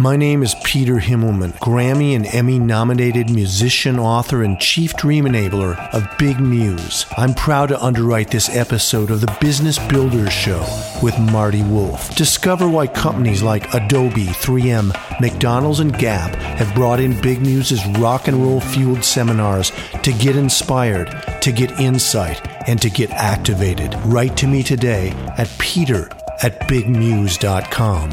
My name is Peter Himmelman, Grammy and Emmy nominated musician, author, and chief dream enabler of Big Muse. I'm proud to underwrite this episode of the Business Builders Show with Marty Wolf. Discover why companies like Adobe, 3M, McDonald's, and Gap have brought in Big Muse's rock and roll fueled seminars to get inspired, to get insight, and to get activated. Write to me today at peter at bigmuse.com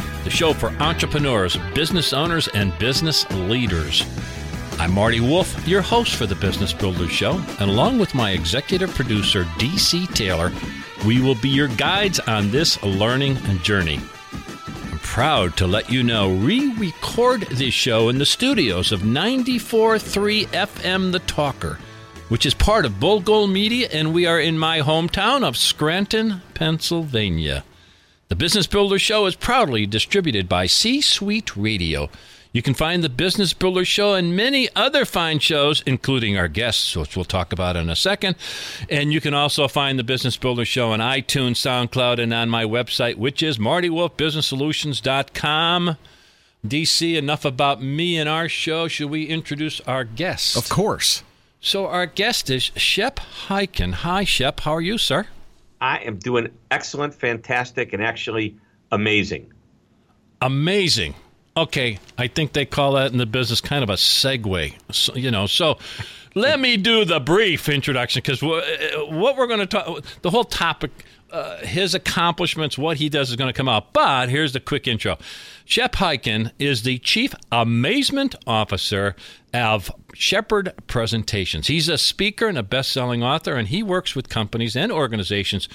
the show for entrepreneurs, business owners, and business leaders. I'm Marty Wolf, your host for the Business Builders Show, and along with my executive producer, DC Taylor, we will be your guides on this learning journey. I'm proud to let you know we record this show in the studios of 94.3 FM The Talker, which is part of Bold Gold Media, and we are in my hometown of Scranton, Pennsylvania. The Business Builder Show is proudly distributed by C Suite Radio. You can find the Business Builder Show and many other fine shows, including our guests, which we'll talk about in a second. And you can also find the Business Builder Show on iTunes, SoundCloud, and on my website, which is martywolfbusinesssolutions.com. DC, enough about me and our show. Should we introduce our guest? Of course. So our guest is Shep Hyken. Hi, Shep. How are you, sir? I am doing excellent, fantastic, and actually amazing. Amazing okay, I think they call that in the business kind of a segue. So, you know, so let me do the brief introduction because what, we're going to talk, the whole topic, uh, his accomplishments, what he does is going to come out. But here's the quick intro. Shep Hyken is the Chief Amazement Officer of Shepherd Presentations. He's a speaker and a best selling author, and he works with companies and organizations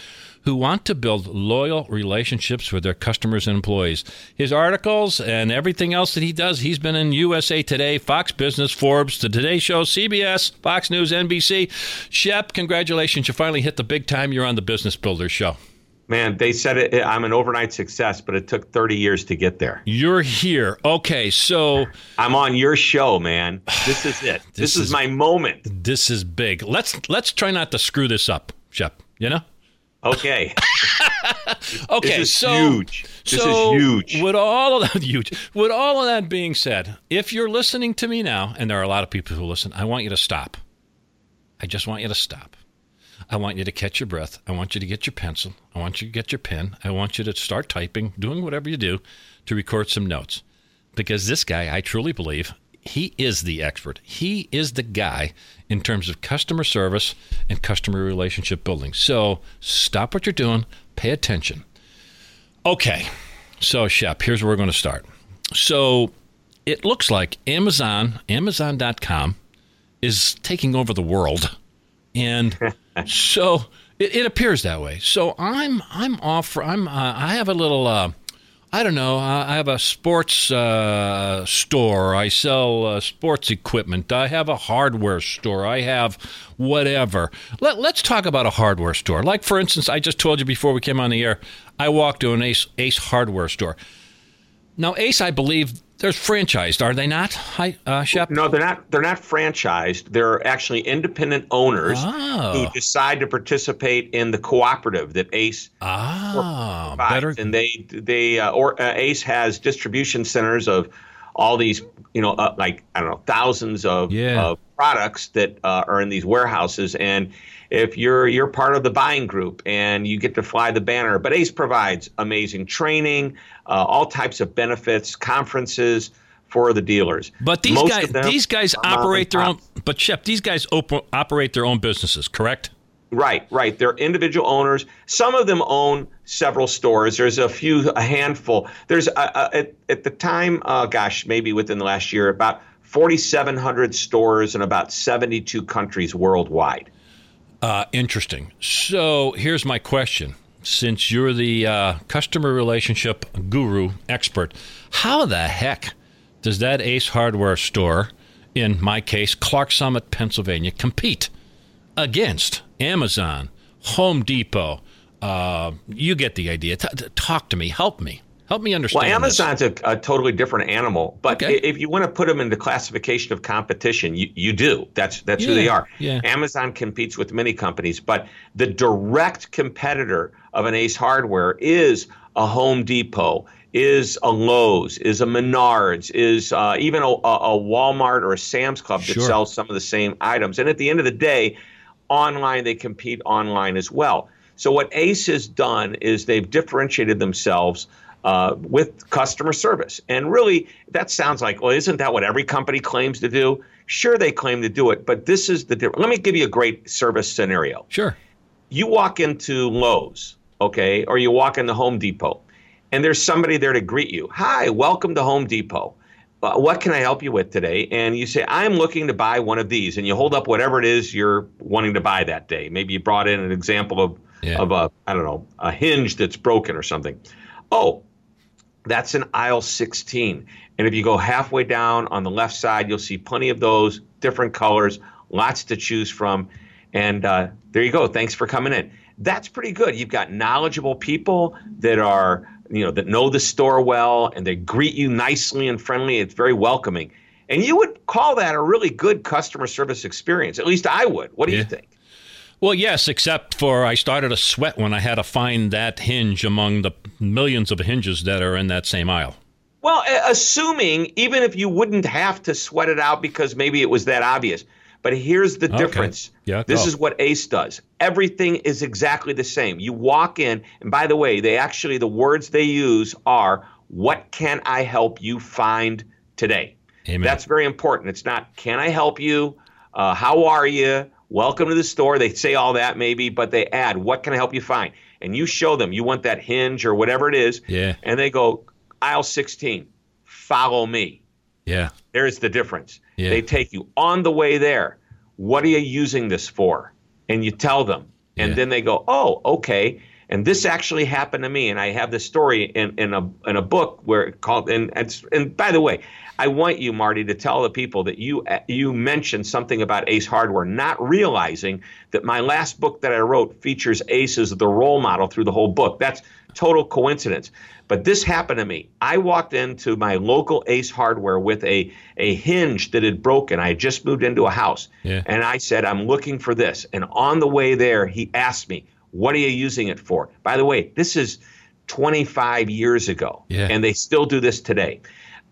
who want to build loyal relationships with their customers and employees. His articles and everything else that he does, he's been in USA Today, Fox Business, Forbes, The Today Show, CBS, Fox News, NBC. Shep, congratulations. You finally hit the big time. You're on the Business Builders Show. Man, they said it, I'm an overnight success, but it took 30 years to get there. You're here. Okay, so I'm on your show, man. This is it. this, this is, is, my moment. This is big. Let's let's try not to screw this up, Shep. You know? Okay. okay. This so huge. This so is huge. With all of that huge. With all of that being said, if you're listening to me now, and there are a lot of people who listen, I want you to stop. I just want you to stop. I want you to catch your breath. I want you to get your pencil. I want you to get your pen. I want you to start typing, doing whatever you do to record some notes. Because this guy, I truly believe, he is the expert. He is the guy in terms of customer service and customer relationship building. So stop what you're doing, pay attention. Okay, so Shep, here's where we're going to start. So it looks like Amazon, Amazon.com, is taking over the world, and so it, it, appears that way. So I'm I'm off. For, I'm uh, I have a little. Uh, I don't know. I have a sports uh, store. I sell uh, sports equipment. I have a hardware store. I have whatever. Let, us talk about a hardware store. Like, for instance, I just told you before we came on the air, I walked to an Ace, Ace hardware store. Now, Ace, I believe, they're franchised, are they not? Hi, uh, Shep? No, they're not. They're not franchised. They're actually independent owners oh. who decide to participate in the cooperative that Ace ah, provides. better. And they they uh, or uh, Ace has distribution centers of all these, you know, uh, like I don't know, thousands of, yeah. products that uh, are in these warehouses and if you're you're part of the buying group and you get to fly the banner. But ACE provides amazing training, uh, all types of benefits, conferences for the dealers. But these Most guys these guys operate their own. But Shep, these guys op- operate their own businesses, correct? Right, right. They're individual owners. Some of them own several stores. There's a few, a handful. There's a, a, at, at the time, uh, gosh, maybe within the last year, about 4,700 stores in about 72 countries worldwide. Uh, interesting. So here's my question. Since you're the uh, customer relationship guru expert, how the heck does that Ace Hardware store in my case, Clarks Summit, Pennsylvania, compete against Amazon, Home Depot. Uh, you get the idea. T- talk to me. Help me. Help me understand. Well, Amazon's a, a, totally different animal, but okay. if you want to put them in the classification of competition, you, you do. That's that's yeah, who they are. Yeah. Amazon competes with many companies, but the direct competitor of an Ace Hardware is a Home Depot, is a Lowe's, is a Menards, is uh, even a, a, Walmart or a Sam's Club that sure. sells some of the same items. And at the end of the day, online they compete online as well. So what Ace has done is they've differentiated themselves uh, with customer service. And really, that sounds like, well, isn't that what every company claims to do? Sure, they claim to do it, but this is the difference. Let me give you a great service scenario. Sure. You walk into Lowe's, okay, or you walk into Home Depot, and there's somebody there to greet you. Hi, welcome to Home Depot. Uh, what can I help you with today? And you say, I'm looking to buy one of these. And you hold up whatever it is you're wanting to buy that day. Maybe you brought in an example of, yeah. of a, I don't know, a hinge that's broken or something. Oh, that's in aisle 16. And if you go halfway down on the left side, you'll see plenty of those, different colors, lots to choose from. And uh, there you go. Thanks for coming in. That's pretty good. You've got knowledgeable people that are, you know, that know the store well and they greet you nicely and friendly. It's very welcoming. And you would call that a really good customer service experience. At least I would. What do yeah. you think? Well, yes, except for I started to sweat when I had to find that hinge among the millions of hinges that are in that same aisle. Well, assuming even if you wouldn't have to sweat it out because maybe it was that obvious. But here's the difference. Yeah, this is what Ace does. Everything is exactly the same. You walk in, and by the way, they actually the words they use are "What can I help you find today?" Amen. That's very important. It's not "Can I help you?" Uh, "How are you?" welcome to the store. They say all that maybe, but they add, what can I help you find? And you show them, you want that hinge or whatever it is. Yeah. And they go, aisle 16, follow me. Yeah. There's the difference. Yeah. They take you on the way there. What are you using this for? And you tell them. And yeah. then they go, oh, okay. And this actually happened to me. And I have this story in, in a in a book where it called and and, and by the way, I want you, Marty, to tell the people that you uh, you mentioned something about Ace Hardware, not realizing that my last book that I wrote features Ace as the role model through the whole book. That's total coincidence. But this happened to me. I walked into my local Ace Hardware with a, a hinge that had broken. I had just moved into a house. Yeah. And I said, I'm looking for this. And on the way there, he asked me, What are you using it for? By the way, this is 25 years ago. Yeah. And they still do this today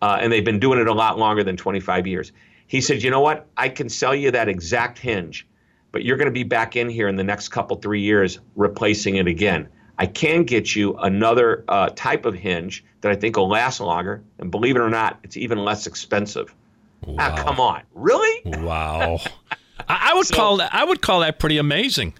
uh, and they've been doing it a lot longer than 25 years. He said, You know what? I can sell you that exact hinge, but you're going to be back in here in the next couple, three years replacing it again. I can get you another uh, type of hinge that I think will last longer. And believe it or not, it's even less expensive. Ah, wow. Ah, come on. Really? Wow. I would so, call that I would call that pretty amazing.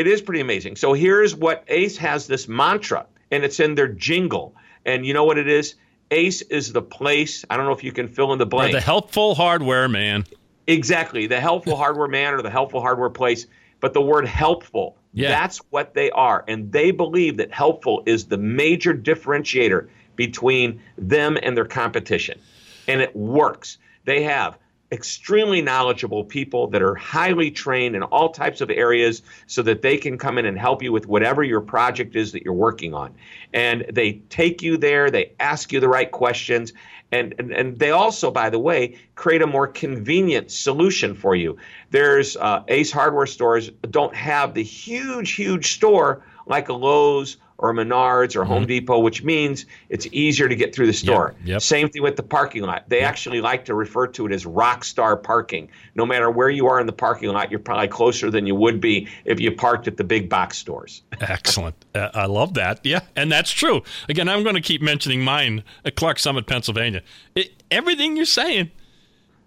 It is pretty amazing. So here's what Ace has this mantra, and it's in their jingle. And you know what it is? Ace is the place. I don't know if you can fill in the blank. Or the helpful hardware man. Exactly. The helpful hardware man or the helpful hardware place. But the word helpful, yeah. that's what they are. And they believe that helpful is the major differentiator between them and their competition. And it works. They have extremely knowledgeable people that are highly trained in all types of areas so that they can come in and help you with whatever your project is that you're working on. And they take you there, they ask you the right questions, and, and, and they also, by the way, create a more convenient solution for you. There's uh, Ace hardware stores don't have the huge, huge store like a Lowe's or Menards or Home mm-hmm. Depot, which means it's easier to get through the store. Yep, yep. Same thing with the parking lot. They yep. actually like to refer to it as rock star parking. No matter where you are in the parking lot, you're probably closer than you would be if you parked at the big box stores. Excellent. Uh, I love that. Yeah, and that's true. Again, I'm going to keep mentioning mine at Clarks Summit, Pennsylvania. It, everything you're saying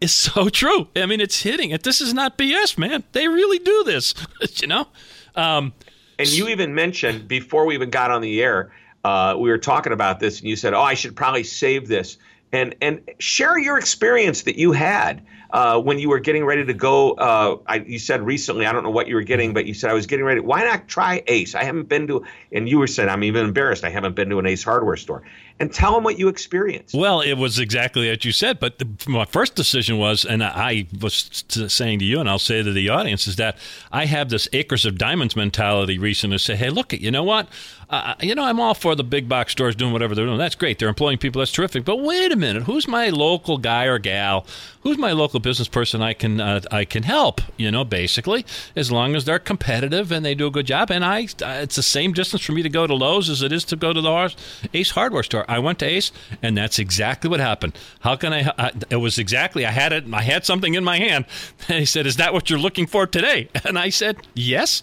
is so true. I mean, it's hitting it. This is not BS, man. They really do this, you know? Um, and you even mentioned before we even got on the air, uh, we were talking about this, and you said, "Oh, I should probably save this." And and share your experience that you had uh, when you were getting ready to go, uh, I, you said recently, I don't know what you were getting, but you said I was getting ready. Why not try Ace? I haven't been to, and you were saying I'm even embarrassed. I haven't been to an Ace hardware store. And tell them what you experienced. Well, it was exactly what you said. But the, my first decision was, and I was saying to you, and I'll say to the audience, is that I have this acres of diamonds mentality recently. Say, hey, look, you know what? Uh, you know, I'm all for the big box stores doing whatever they're doing. That's great. They're employing people. That's terrific. But wait a minute. Who's my local guy or gal? Who's my local business person I can uh, I can help? You know, basically, as long as they're competitive and they do a good job. And I, uh, it's the same distance for me to go to Lowe's as it is to go to the Ace Hardware store. I went to Ace, and that's exactly what happened. How can I? I it was exactly. I had it. I had something in my hand, and he said, "Is that what you're looking for today?" And I said, "Yes."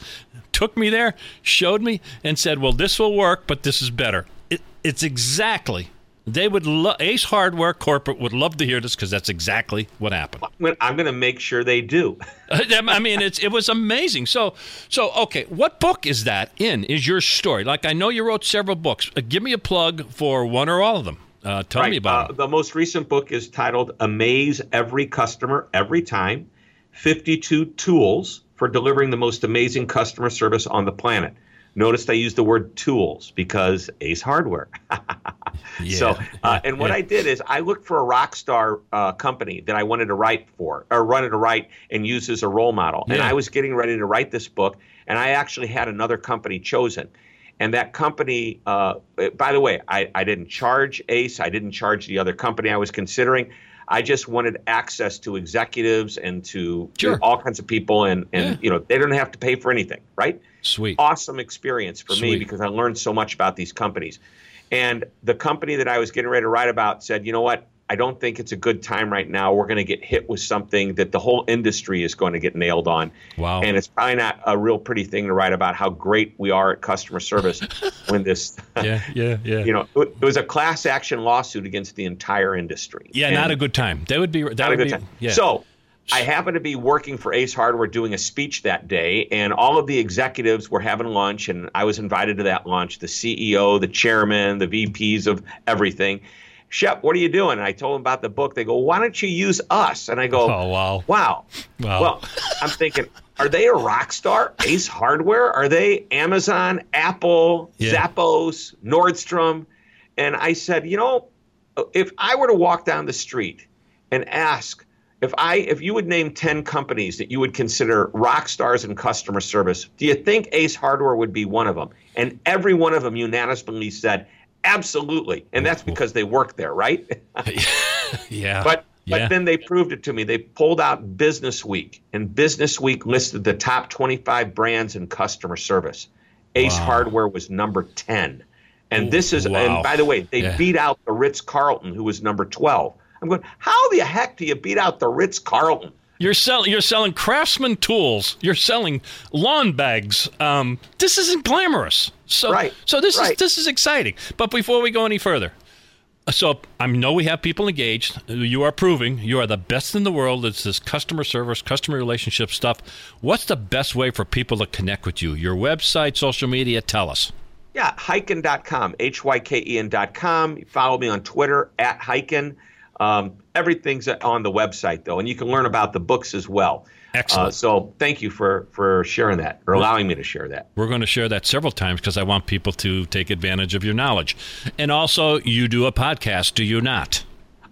took me there, showed me, and said, "Well, this will work, but this is better." It, it's exactly. They would lo- Ace Hardware Corporate would love to hear this because that's exactly what happened. I'm going to make sure they do. I mean, it's it was amazing. So, so okay, what book is that in? Is your story? Like I know you wrote several books. Uh, give me a plug for one or all of them. Uh, tell right. me about uh, The most recent book is titled "Amaze Every Customer Every Time: 52 Tools." for delivering the most amazing customer service on the planet. Notice I used the word tools because Ace Hardware. yeah, so, uh, and what yeah. I did is I looked for a rock star uh, company that I wanted to write for, or wanted to write and use as a role model. Yeah. And I was getting ready to write this book, and I actually had another company chosen. And that company, uh, by the way, I, I didn't charge Ace, I didn't charge the other company I was considering. I just wanted access to executives and to sure. all kinds of people, and and yeah. you know they don't have to pay for anything, right? Sweet, awesome experience for Sweet. me because I learned so much about these companies. And the company that I was getting ready to write about said, you know what? I don't think it's a good time right now. We're going to get hit with something that the whole industry is going to get nailed on. Wow. And it's probably not a real pretty thing to write about how great we are at customer service when this. yeah, yeah, yeah. You know, it was a class action lawsuit against the entire industry. Yeah, and not a good time. That would be. That not would a good be, time. Yeah. So I happened to be working for Ace Hardware doing a speech that day, and all of the executives were having lunch, and I was invited to that lunch. The CEO, the chairman, the VPs of everything. Shep, what are you doing? And I told them about the book. They go, why don't you use us? And I go, oh, wow. Wow. wow. Well, I'm thinking, are they a rock star? Ace Hardware? Are they Amazon, Apple, yeah. Zappos, Nordstrom? And I said, you know, if I were to walk down the street and ask, if I if you would name 10 companies that you would consider rock stars in customer service, do you think Ace Hardware would be one of them? And every one of them unanimously said, Absolutely. And that's because they work there, right? yeah. But yeah. but then they proved it to me. They pulled out Business Week, and Business Week listed the top 25 brands in customer service. Ace wow. Hardware was number 10. And this is, wow. and by the way, they yeah. beat out the Ritz Carlton, who was number 12. I'm going, how the heck do you beat out the Ritz Carlton? You're selling you're selling craftsman tools. You're selling lawn bags. Um, this isn't glamorous. So right. so this right. is this is exciting. But before we go any further, so I know we have people engaged. You are proving you are the best in the world. It's this customer service, customer relationship stuff. What's the best way for people to connect with you? Your website, social media. Tell us. Yeah, hyken.com, H Y K E N.com. Follow me on Twitter at Hyken. Um, everything's on the website though, and you can learn about the books as well. Excellent. Uh, so thank you for for sharing that or allowing me to share that. We're going to share that several times because I want people to take advantage of your knowledge. And also, you do a podcast, do you not?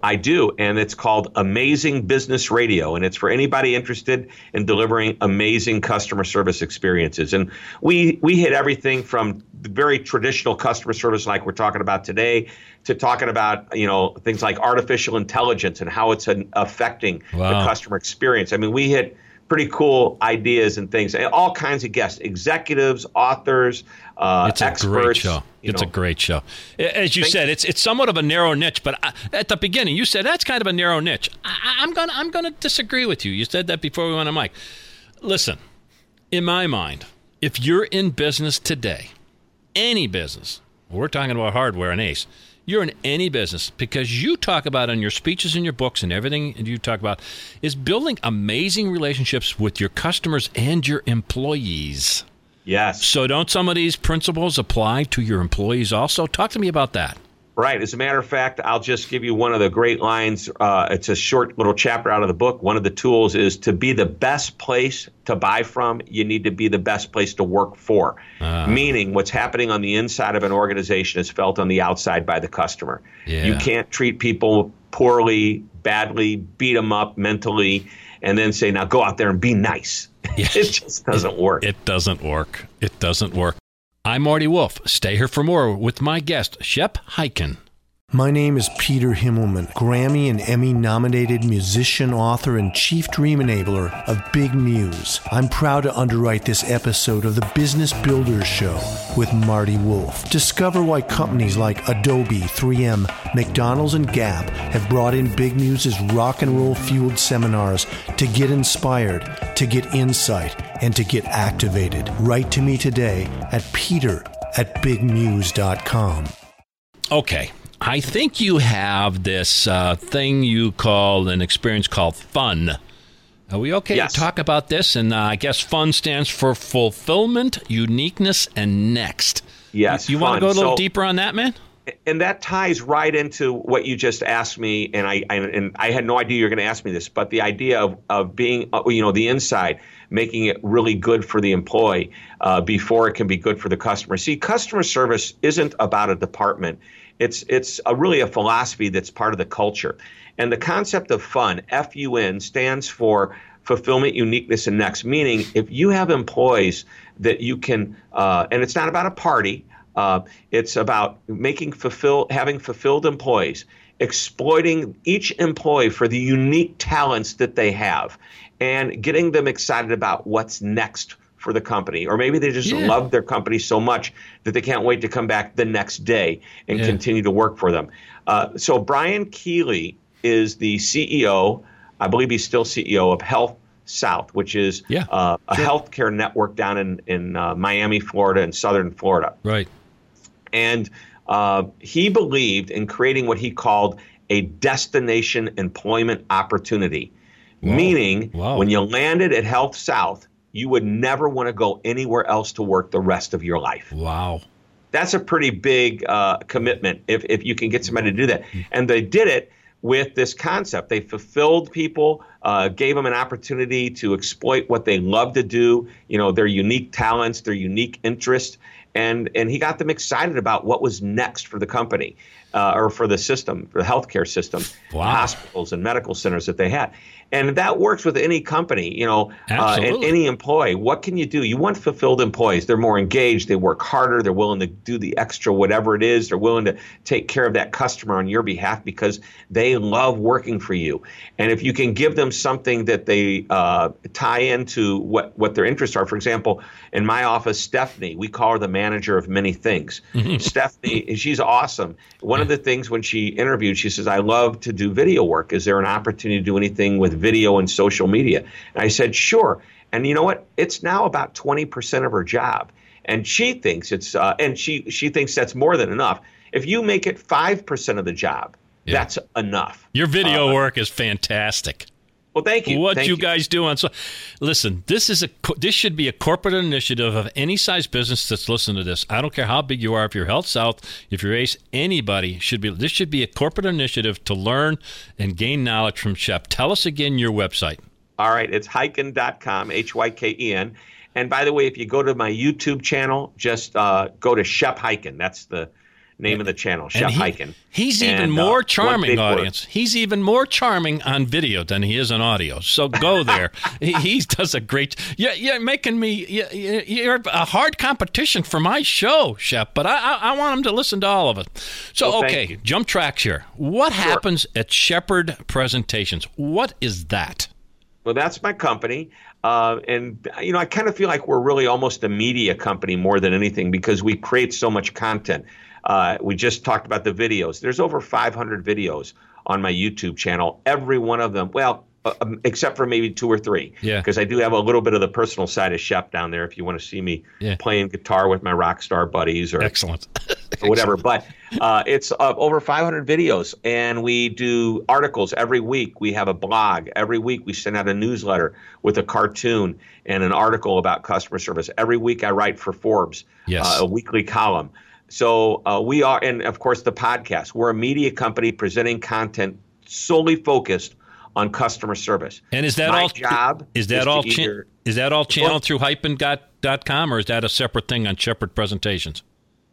I do, and it's called Amazing Business Radio, and it's for anybody interested in delivering amazing customer service experiences. And we we hit everything from very traditional customer service, like we're talking about today, to talking about you know things like artificial intelligence and how it's an, affecting wow. the customer experience. I mean, we hit pretty cool ideas and things. All kinds of guests, executives, authors, uh, it's a experts. Great show. It's know. a great show. As you said, it's it's somewhat of a narrow niche. But I, at the beginning, you said that's kind of a narrow niche. I, I'm gonna I'm gonna disagree with you. You said that before we went on mic. Listen, in my mind, if you're in business today, any business, we're talking about hardware and Ace you're in any business because you talk about in your speeches and your books and everything you talk about is building amazing relationships with your customers and your employees. Yes. So don't some of these principles apply to your employees also? Talk to me about that. Right. As a matter of fact, I'll just give you one of the great lines. Uh, it's a short little chapter out of the book. One of the tools is to be the best place to buy from, you need to be the best place to work for. Uh, Meaning, what's happening on the inside of an organization is felt on the outside by the customer. Yeah. You can't treat people poorly, badly, beat them up mentally, and then say, now go out there and be nice. it just doesn't work. It doesn't work. It doesn't work. I'm Marty Wolf. Stay here for more with my guest, Shep Hyken. My name is Peter Himmelman, Grammy and Emmy nominated musician, author, and chief dream enabler of Big Muse. I'm proud to underwrite this episode of the Business Builders Show with Marty Wolf. Discover why companies like Adobe, 3M, McDonald's, and Gap have brought in Big Muse' rock and roll fueled seminars to get inspired, to get insight, and to get activated. Write to me today at peter at bigmuse.com. Okay. I think you have this uh, thing you call an experience called fun. Are we okay yes. to talk about this? And uh, I guess fun stands for fulfillment, uniqueness, and next. Yes. You, you want to go a little so, deeper on that, man? And that ties right into what you just asked me, and I, I and I had no idea you were going to ask me this, but the idea of, of being, uh, you know, the inside, making it really good for the employee uh, before it can be good for the customer. See, customer service isn't about a department it's it's a, really a philosophy that's part of the culture. And the concept of fun, F U N, stands for fulfillment, uniqueness, and next. Meaning, if you have employees that you can, uh, and it's not about a party. Uh, it's about making fulfill, having fulfilled employees, exploiting each employee for the unique talents that they have, and getting them excited about what's next for the company, or maybe they just yeah. love their company so much that they can't wait to come back the next day and yeah. continue to work for them. Uh, so Brian Keeley is the CEO. I believe he's still CEO of Health South, which is yeah, uh, a sure. healthcare network down in in uh, Miami, Florida, and Southern Florida. Right. And uh, he believed in creating what he called a destination employment opportunity. Meaning, wow. when you landed at Health South, you would never want to go anywhere else to work the rest of your life. Wow. That's a pretty big uh, commitment if, if you can get somebody to do that. And they did it with this concept. They fulfilled people, uh, gave them an opportunity to exploit what they love to do, you know, their unique talents, their unique interests. And, and he got them excited about what was next for the company uh, or for the system, for the healthcare system, wow. hospitals and medical centers that they had. And that works with any company, you know, uh, and any employee. What can you do? You want fulfilled employees. They're more engaged. They work harder. They're willing to do the extra, whatever it is. They're willing to take care of that customer on your behalf because they love working for you. And if you can give them something that they uh, tie into what, what their interests are, for example, in my office, Stephanie, we call her the manager of many things. Mm-hmm. Stephanie, she's awesome. One of the things when she interviewed, she says, I love to do video work. Is there an opportunity to do anything with video and social media? And I said, sure. And you know what? It's now about 20% of her job. And she thinks it's, uh, and she, she thinks that's more than enough. If you make it 5% of the job, yeah. that's enough. Your video uh, work is fantastic. Well, thank you. What thank you, you guys do on so listen, this is a this should be a corporate initiative of any size business that's listening to this. I don't care how big you are, if you're Health South, if you're Ace, anybody should be this should be a corporate initiative to learn and gain knowledge from Shep. Tell us again your website. All right, it's hyken.com, H Y K E N. And by the way, if you go to my YouTube channel, just uh, go to Shep Hyken. That's the name of the channel, Shep he, Hyken. He's even uh, more uh, charming, audience. Word. He's even more charming on video than he is on audio. So go there. he, he, does a great. You're, you're making me. You're a hard competition for my show, Shep. But I, I, I want him to listen to all of it. So well, okay, jump tracks here. What sure. happens at Shepherd Presentations? What is that? Well, that's my company. Uh, and, you know, I kind of feel like we're really almost a media company more than anything because we create so much content. Uh, we just talked about the videos. There's over 500 videos on my YouTube channel. Every one of them, well, uh, um, except for maybe two or three. Yeah. Because I do have a little bit of the personal side of Shep down there. If you want to see me yeah. playing guitar with my rock star buddies or excellent, or whatever. But uh, it's uh, over 500 videos, and we do articles every week. We have a blog every week. We send out a newsletter with a cartoon and an article about customer service. Every week, I write for Forbes. Yes. Uh, a weekly column. So uh, we are, and of course, the podcast. We're a media company presenting content solely focused on customer service. And is that My all? job Is that is all? cha- either- is that all channeled through hyken.com or is that a separate thing on Shepherd Presentations?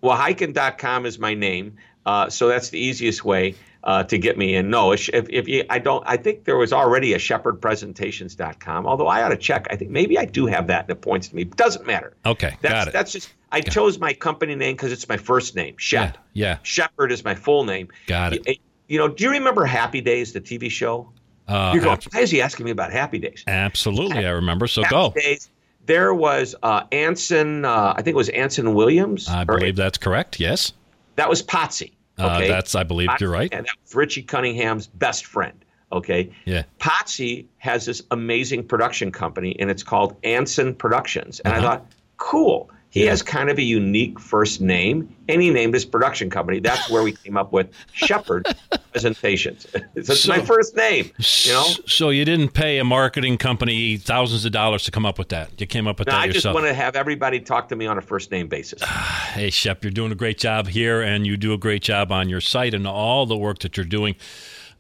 Well, Hyken.com is my name, uh, so that's the easiest way uh, to get me in. No, if, if you, I don't, I think there was already a ShepherdPresentations.com. Although I ought to check. I think maybe I do have that, and it points to me. Doesn't matter. Okay, That's, got it. That's just. I chose my company name because it's my first name, Shep. Yeah, yeah. Shepherd is my full name. Got it. You, you know, do you remember Happy Days, the TV show? Uh, You're going, why is he asking me about Happy Days? absolutely, I remember. So Happy go. Days. There was uh, Anson, uh, I think it was Anson Williams. I or- believe that's correct. Yes. that was Potsy. Uh, Okay. that's. I believe you're right. And that was Richie Cunningham's best friend. Okay. Yeah. Potsy has this amazing production company, and it's called Anson Productions. And Uh-huh. I thought, cool. He has kind of a unique first name, and he named his production company. That's where we came up with Shepherd Presentations. It's So- my first name. You know, So you didn't pay a marketing company thousands of dollars to come up with that. You came up with No, that I just want to have everybody talk to me on a first name basis. Hey, Shep, you're doing a great job here, and you do a great job on your site and all the work that you're doing.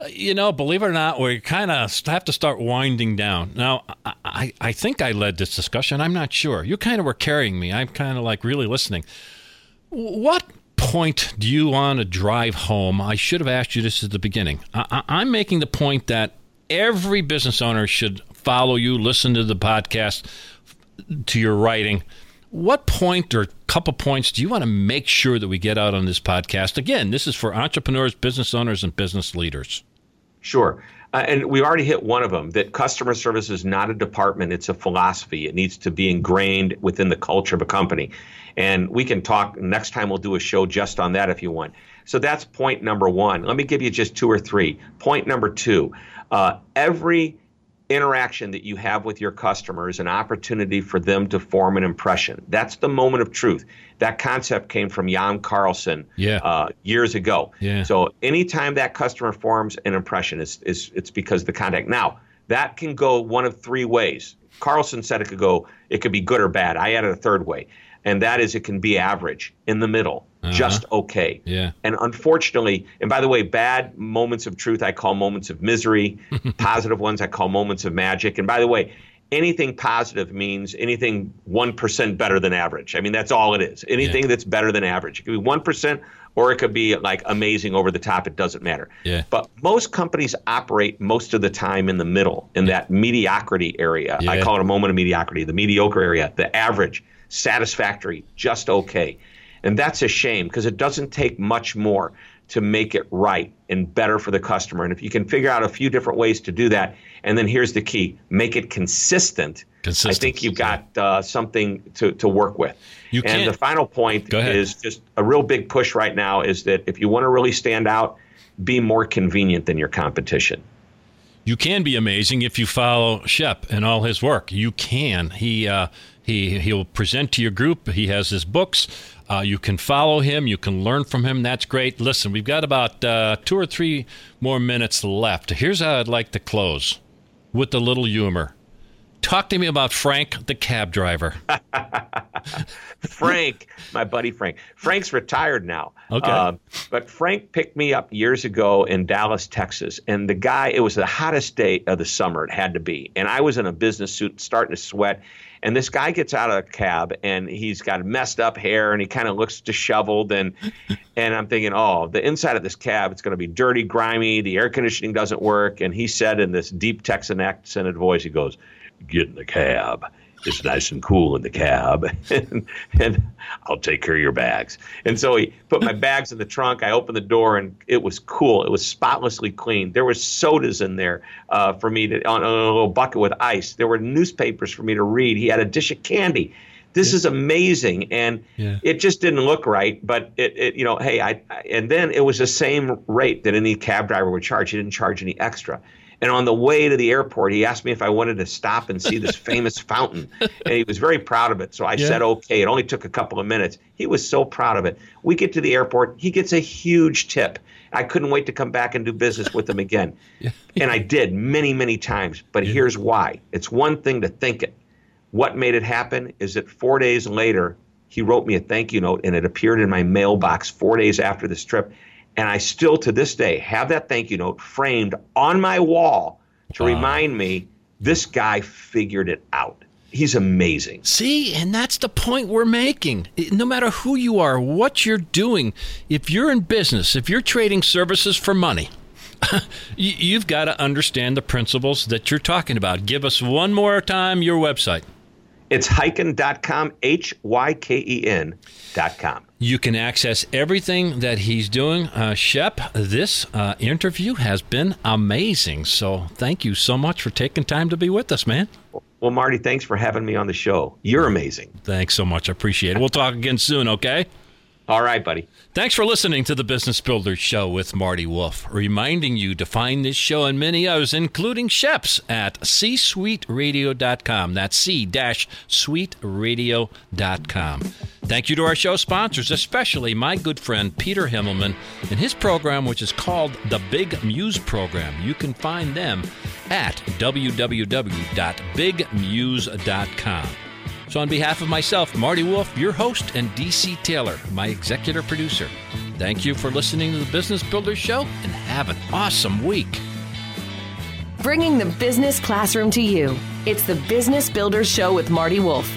You know, believe it or not, we kind of have to start winding down. Now, I, I, think I led this discussion. I'm not sure. You kind of were carrying me. I'm kind of like really listening. What point do you want to drive home? I should have asked you this at the beginning. I, I'm making the point that every business owner should follow you, listen to the podcast, to your writing. What point or couple points do you want to make sure that we get out on this podcast? Again, this is for entrepreneurs, business owners, and business leaders. Sure. Uh, and we already hit one of them that customer service is not a department, it's a philosophy. It needs to be ingrained within the culture of a company. And we can talk next time, we'll do a show just on that if you want. So that's point number one. Let me give you just two or three. Point number two uh, every interaction that you have with your customers an opportunity for them to form an impression. That's the moment of truth. That concept came from Jan Carlzon Yeah. uh, years ago. Yeah. So anytime that customer forms an impression, it's, it's, it's because of the contact. Now, that can go one of three ways. Carlson said it could go, it could be good or bad. I added a third way, and that is it can be average, in the middle, uh-huh. just okay. Yeah. And unfortunately, and by the way, bad moments of truth I call moments of misery. positive ones I call moments of magic. And by the way, anything positive means anything 1% better than average. I mean, that's all it is. Anything that's better than average. It could be 1% or it could be like amazing over the top. It doesn't matter. Yeah. But most companies operate most of the time in the middle, in that mediocrity area. I call it a moment of mediocrity, the mediocre area, the average, satisfactory, just okay. And that's a shame because it doesn't take much more to make it right and better for the customer. And if you can figure out a few different ways to do that, and then here's the key make it consistent. I think you've got uh, something to, to work with. You and the final point is just a real big push right now is that if you want to really stand out, be more convenient than your competition. You can be amazing if you follow Shep and all his work. You can. He uh, he he'll present to your group. He has his books. Uh, you can follow him. You can learn from him. That's great. Listen, we've got about uh, two or three more minutes left. Here's how I'd like to close with a little humor. Talk to me about Frank, the cab driver. Frank, my buddy Frank. Frank's retired now. Okay. Uh, but Frank picked me up years ago in Dallas, Texas. And the guy, it was the hottest day of the summer, it had to be. And I was in a business suit, starting to sweat. And this guy gets out of the cab and he's got messed up hair and he kind of looks disheveled. And, and I'm thinking, oh, the inside of this cab, it's going to be dirty, grimy. The air conditioning doesn't work. And he said in this deep Texan accented voice, he goes, Get in the cab. It's nice and cool in the cab, and, and I'll take care of your bags. And so he put my bags in the trunk. I opened the door, and it was cool. It was spotlessly clean. There was sodas in there uh, for me to on, on a little bucket with ice. There were newspapers for me to read. He had a dish of candy. This is amazing, and Yeah. it just didn't look right. But it, it, you know, hey, I, I and then it was the same rate that any cab driver would charge. He didn't charge any extra. And on the way to the airport, he asked me if I wanted to stop and see this famous fountain. And he was very proud of it. So I Yeah. said, okay. It only took a couple of minutes. He was so proud of it. We get to the airport. He gets a huge tip. I couldn't wait to come back and do business with him again. And I did many, many times. But here's why it's one thing to think it. What made it happen is that four days later, he wrote me a thank you note, and it appeared in my mailbox four days after this trip. And I still, to this day, have that thank you note framed on my wall to wow. remind me this guy figured it out. He's amazing. See, and that's the point we're making. No matter who you are, what you're doing, if you're in business, if you're trading services for money, you've got to understand the principles that you're talking about. Give us one more time your website. It's hyken.com, H Y K E N.com. You can access everything that he's doing. Uh, Shep, this uh, interview has been amazing. So thank you so much for taking time to be with us, man. Well, Marty, thanks for having me on the show. You're amazing. Thanks so much. I appreciate it. We'll talk again soon, okay? All right, buddy. Thanks for listening to the Business Builders Show with Marty Wolf. reminding you to find this show and many others, including Shep's, at c-suiteradio.com. That's c-suiteradio.com. Thank you to our show sponsors, especially my good friend Peter Himmelman and his program, which is called the Big Muse Program. You can find them at www.bigmuse.com. So, on behalf of myself, Marty Wolf, your host, and DC Taylor, my executive producer, thank you for listening to the Business Builders Show and have an awesome week. Bringing the business classroom to you. It's the Business Builders Show with Marty Wolf.